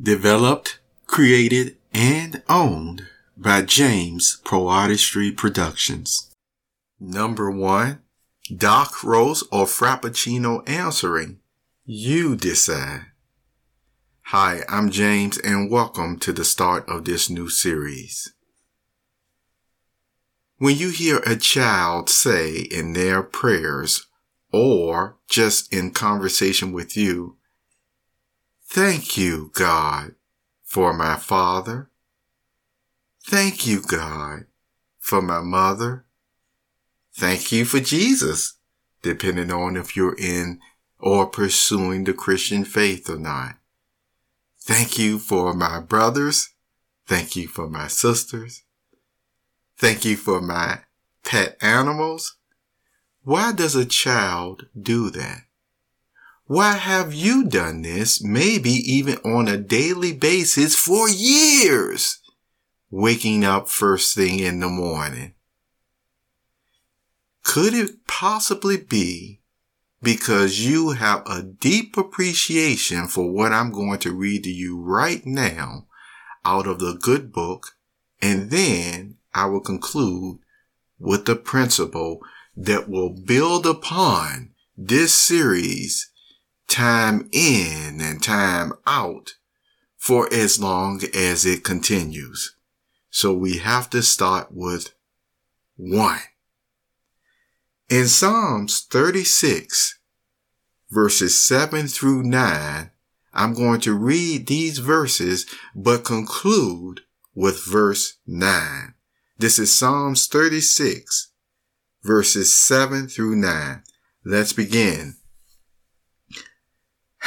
Developed, created, and owned by James Poe Artistry Productions. Number one, Dark Roast or Frappuccino answering. You decide. Hi, I'm James and welcome to the start of this new series. When you hear a child say in their prayers or just in conversation with you, Thank you, God, for my father. Thank you, God, for my mother. Thank you for Jesus, depending on if you're in or pursuing the Christian faith or not. Thank you for my brothers. Thank you for my sisters. Thank you for my pet animals. Why does a child do that? Why have you done this, maybe even on a daily basis for years? Waking up first thing in the morning. Could it possibly be because you have a deep appreciation for what I'm going to read to you right now out of the good book. And then I will conclude with the principle that will build upon this series time in and time out for as long as it continues. So we have to start with one. In Psalms 36, verses 7 through 9, I'm going to read these verses, but conclude with verse 9. This is Psalms 36, verses 7 through 9. Let's begin.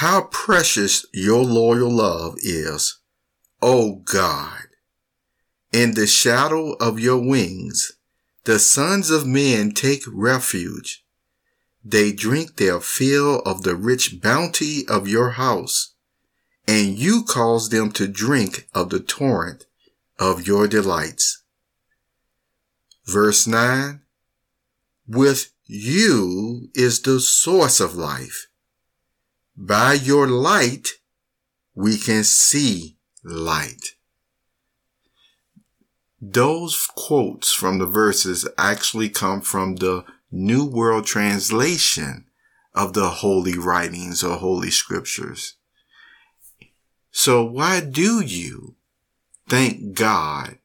How precious your loyal love is, O God. In the shadow of your wings, the sons of men take refuge. They drink their fill of the rich bounty of your house, and you cause them to drink of the torrent of your delights. Verse 9 With you is the source of life. By your light, we can see light. Those quotes from the verses actually come from the New World Translation of the Holy Writings or Holy Scriptures. So why do you thank God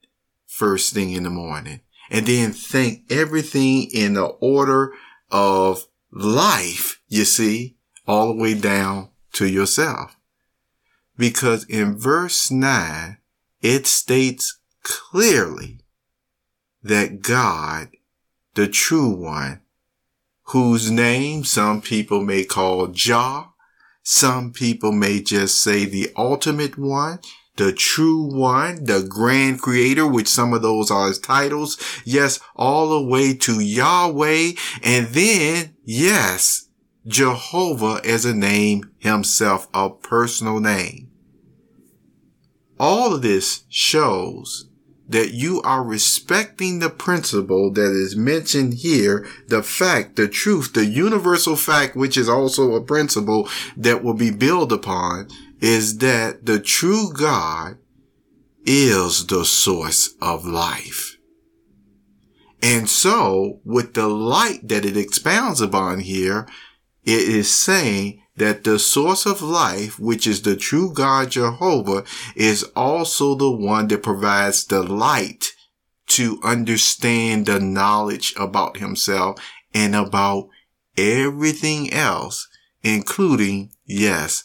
first thing in the morning and then thank everything in the order of life, you see, all the way down to yourself? Because in verse 9, it states clearly that God, the true one, whose name some people may call Jah, some people may just say the ultimate one, the true one, the grand creator, which some of those are his titles. Yes, all the way to Yahweh. And then, yes, Jehovah as a name himself, a personal name. All of this shows that you are respecting the principle that is mentioned here, the fact, the truth, the universal fact, which is also a principle that will be built upon is that the true God is the source of life. And so with the light that it expounds upon here, it is saying that the source of life, which is the true God Jehovah, is also the one that provides the light to understand the knowledge about himself and about everything else, including, yes,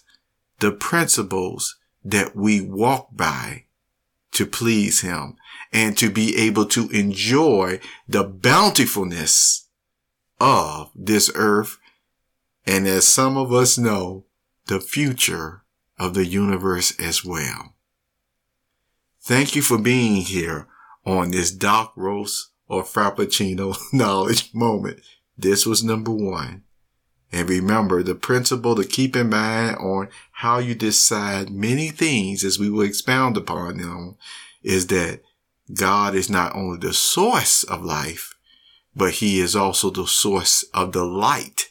the principles that we walk by to please him and to be able to enjoy the bountifulness of this earth and as some of us know, the future of the universe as well. Thank you for being here on this Dark roast or frappuccino knowledge moment. This was number one. And remember the principle to keep in mind on how you decide many things as we will expound upon them is that God is not only the source of life, but he is also the source of the light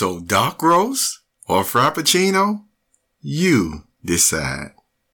So, dark roast or frappuccino? You decide.